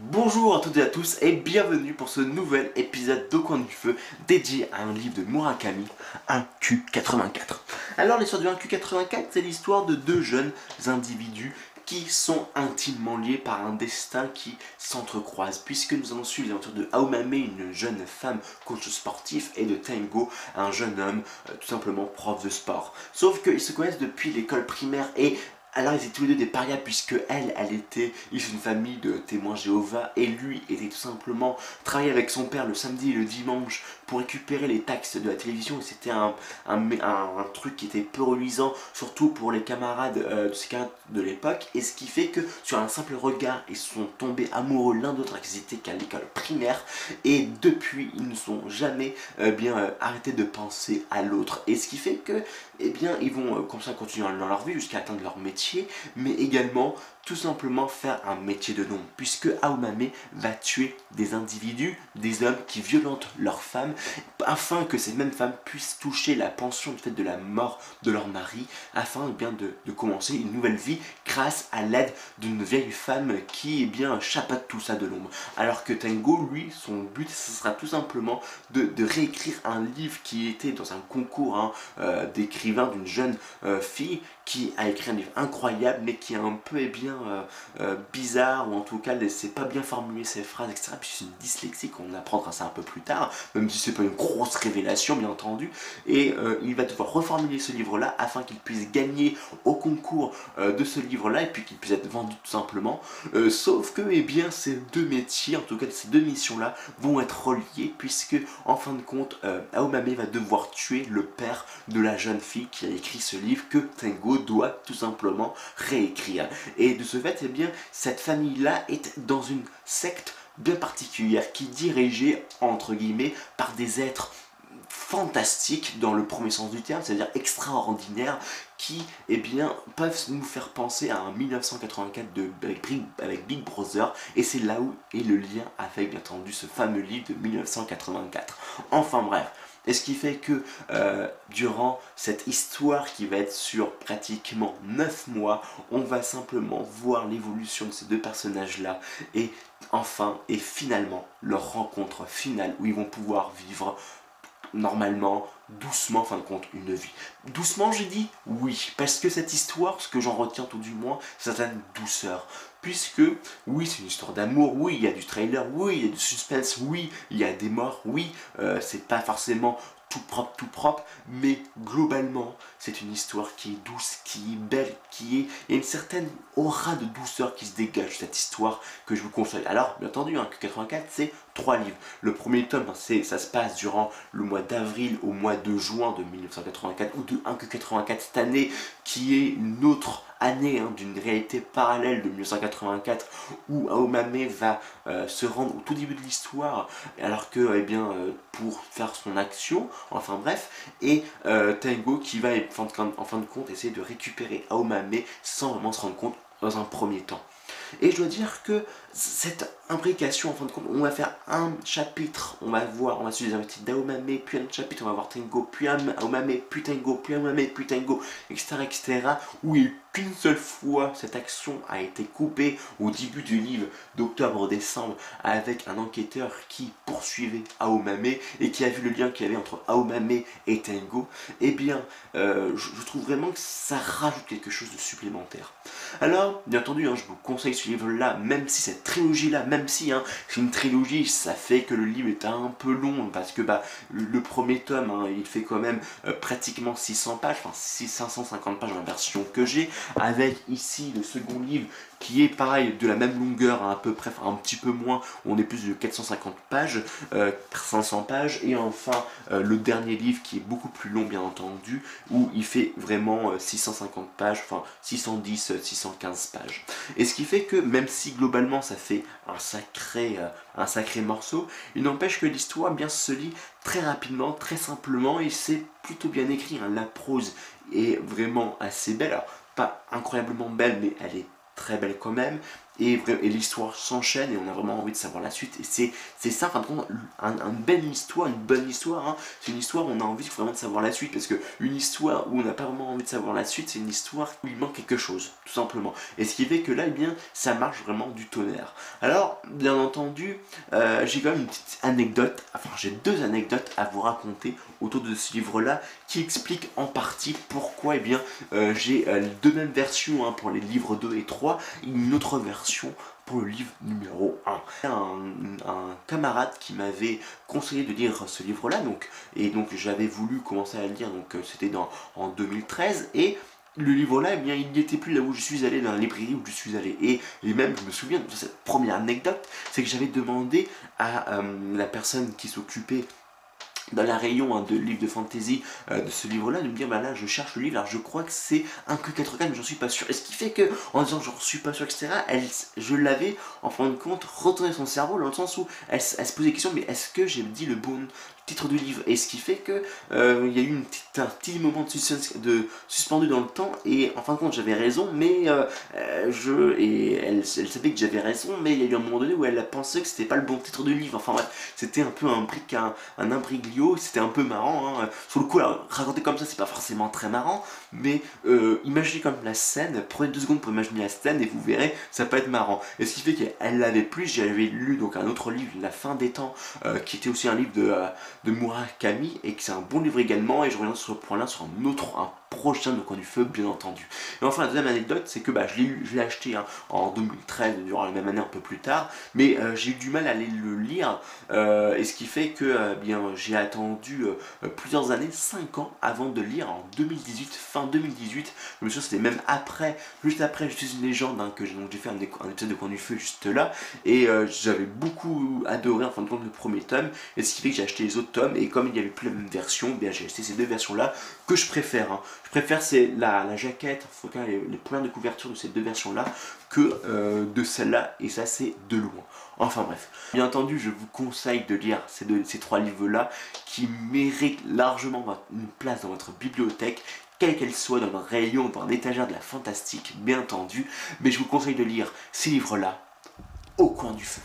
Bonjour à toutes et à tous et bienvenue pour ce nouvel épisode d'Au coin du feu dédié à un livre de Murakami, un Q84. Alors l'histoire du 1Q84 c'est l'histoire de deux jeunes individus qui sont intimement liés par un destin qui s'entrecroise puisque nous allons suivre les aventures de Aomame, une jeune femme coach sportif et de Tengo, un jeune homme euh, tout simplement prof de sport. Sauf qu'ils se connaissent depuis l'école primaire et alors ils étaient tous les deux des parias puisque elle, elle était issue d'une famille de témoins Jéhovah et lui était tout simplement travaillé avec son père le samedi et le dimanche pour récupérer les taxes de la télévision. C'était un, un, truc qui était peu reluisant surtout pour les camarades euh, de ces de l'époque. Et ce qui fait que sur un simple regard ils sont tombés amoureux l'un d'autre alors qu'ils étaient qu'à l'école primaire. Et depuis ils ne sont jamais euh, bien euh, arrêtés de penser à l'autre. Et ce qui fait que eh bien ils vont comme ça continuer dans leur vie jusqu'à atteindre leur métier mais également tout simplement faire un métier de nom, puisque Aomame va tuer des individus, des hommes qui violentent leurs femmes, afin que ces mêmes femmes puissent toucher la pension du fait de la mort de leur mari, afin eh bien, de, commencer une nouvelle vie grâce à l'aide d'une vieille femme qui eh bien, tout ça de l'ombre. Alors que Tango, lui, son but, ce sera tout simplement de, réécrire un livre qui était dans un concours hein, euh, d'écrivain d'une jeune euh, fille qui a écrit un livre incroyable mais qui est un peu eh bien euh, bizarre ou en tout cas ne sait pas bien formuler ses phrases etc puis c'est une dyslexie qu'on apprendra ça un peu plus tard même si c'est pas une grosse révélation bien entendu et euh, il va devoir reformuler ce livre là afin qu'il puisse gagner au concours de ce livre là et puis qu'il puisse être vendu tout simplement sauf que eh bien ces deux métiers en tout cas ces deux missions là vont être reliés puisque en fin de compte Aomame va devoir tuer le père de la jeune fille qui a écrit ce livre que Tengo doit tout simplement réécrire. Et de ce fait, eh bien, cette famille-là est dans une secte bien particulière qui est dirigée, entre guillemets, par des êtres fantastiques dans le premier sens du terme, c'est-à-dire extraordinaires, qui eh bien, peuvent nous faire penser à un 1984 de, avec, Big Brother, et c'est là où est le lien avec, bien entendu, ce fameux livre de 1984. Enfin bref, et ce qui fait que euh, durant cette histoire qui va être sur pratiquement 9 mois, on va simplement voir l'évolution de ces deux personnages-là et enfin et finalement leur rencontre finale où ils vont pouvoir vivre normalement, doucement, en fin de compte, une vie. Doucement, j'ai dit oui, parce que cette histoire, ce que j'en retiens tout du moins, c'est certaine douceur. Puisque, oui, c'est une histoire d'amour, oui, il y a du trailer, oui, il y a du suspense, oui, il y a des morts, oui, euh, c'est pas forcément tout propre, tout propre, mais globalement, c'est une histoire qui est douce, qui est belle, qui est... Il y a une certaine aura de douceur qui se dégage cette histoire que je vous conseille. Alors, bien entendu, hein, que 84, c'est trois livres. Le premier tome, hein, ça se passe durant le mois d'avril au mois de juin de 1984, ou de 1 que 84 cette année, qui est une autre année hein, d'une réalité parallèle de 1984 où Aomame va euh, se rendre au tout début de l'histoire alors que eh bien euh, pour faire son action enfin bref et euh, Tango qui va en fin de compte essayer de récupérer Aomame sans vraiment se rendre compte dans un premier temps et je dois dire que cette imbrication, en fin de compte, on va faire un chapitre, on va voir, on va suivre les invités d'Aomame, puis un chapitre, on va voir Tengo, puis Aomame, puis Tengo, puis Aomame, puis Tengo, etc., etc., où il qu'une seule fois cette action a été coupée au début du livre d'octobre-décembre avec un enquêteur qui poursuivait Aomame et qui a vu le lien qu'il y avait entre Aomame et Tengo, eh bien, euh, je, trouve vraiment que ça rajoute quelque chose de supplémentaire. Alors, bien entendu, hein, je vous conseille ce livre-là, même si cette trilogie-là, même si hein, c'est une trilogie, ça fait que le livre est un peu long, parce que bah, le, premier tome, hein, il fait quand même euh, pratiquement 600 pages, enfin 550 pages dans la version que j'ai, avec ici le second livre qui est pareil de la même longueur à, peu près, un petit peu moins, on est plus de 450 pages, 500 euh, pages, et enfin euh, le dernier livre qui est beaucoup plus long bien entendu, où il fait vraiment 650 euh, pages, enfin 610, 615 pages. Et ce qui fait que même si globalement ça fait un sacré, un sacré morceau, il n'empêche que l'histoire bien se lit très rapidement, très simplement, et c'est plutôt bien écrit, hein. la prose est vraiment assez belle, alors pas incroyablement belle, mais elle est très belle quand même. Et, l'histoire s'enchaîne et on a vraiment envie de savoir la suite. Et c'est, ça, enfin, un, une belle histoire, une bonne histoire. Hein. C'est une histoire où on a envie vraiment de savoir la suite parce que une histoire où on n'a pas vraiment envie de savoir la suite, c'est une histoire où il manque quelque chose, tout simplement. Et ce qui fait que là, eh bien, ça marche vraiment du tonnerre. Alors, bien entendu, euh, j'ai quand même une petite anecdote, enfin, j'ai deux anecdotes à vous raconter autour de ce livre-là qui expliquent en partie pourquoi, eh bien, euh, j'ai euh, deux mêmes versions hein, pour les livres 2 et 3, une autre version pour le livre numéro 1. Un, un camarade qui m'avait conseillé de lire ce livre-là, donc, et donc j'avais voulu commencer à le lire, donc euh, c'était en 2013, et le livre-là, eh bien, il n'y était plus là où je suis allé, dans la librairie où je suis allé. Et, même, je me souviens de cette première anecdote, c'est que j'avais demandé à euh, la personne qui s'occupait dans la rayon hein, de livres de fantasy euh, de ce livre là de me dire bah là je cherche le livre. Alors je crois que c'est un Q4K mais j'en suis pas sûr. Et ce qui fait que en disant j'en suis pas sûr etc elle, je l'avais en fin de compte retourné son cerveau dans le sens où elle, elle se posait la question mais est-ce que j'ai dit le bon titre du livre. Et ce qui fait que euh, il y a eu un petit moment de, de, suspendu dans le temps. Et en fin de compte, j'avais raison, mais euh, euh, je. Et elle, elle savait que j'avais raison, mais il y a eu un moment donné où elle a pensé que c'était pas le bon titre du livre. Enfin bref, c'était un peu un bric, un, un imbriglio. C'était un peu marrant. Hein. Sur le coup, raconter comme ça, c'est pas forcément très marrant. Mais imaginez comme la scène. Prenez deux secondes pour imaginer la scène et vous verrez, ça peut être marrant. Et ce qui fait qu'elle l'avait plus. J'avais lu donc un autre livre, La fin des temps, qui était aussi un livre de de Murakami et que c'est un bon livre également et je reviens sur ce point là sur un autre un prochain de Coin du Feu bien entendu. Et enfin la deuxième anecdote c'est que bah, je l'ai acheté hein, en 2013 durant la même année un peu plus tard mais euh, j'ai eu du mal à aller le lire euh, et ce qui fait que euh, bien j'ai attendu plusieurs années, 5 ans avant de lire en 2018, fin 2018 je me souviens c'était même après, juste après je suis une légende hein, que j'ai fait un, épisode de Coin du Feu juste là et j'avais beaucoup adoré en fin de compte le premier tome et ce qui fait que j'ai acheté les autres tomes et comme il n'y avait plus la même version, bien j'ai acheté ces deux versions là que je préfère. Hein. Je préfère c'est la, la, jaquette, les, les points de couverture de ces deux versions-là que euh, de celle-là, et ça c'est de loin. Enfin bref. Bien entendu, je vous conseille de lire ces, trois livres-là qui méritent largement une place dans votre bibliothèque quelle qu'elle soit, dans le rayon, dans l'étagère de la fantastique, bien entendu. Mais je vous conseille de lire ces livres-là au coin du feu.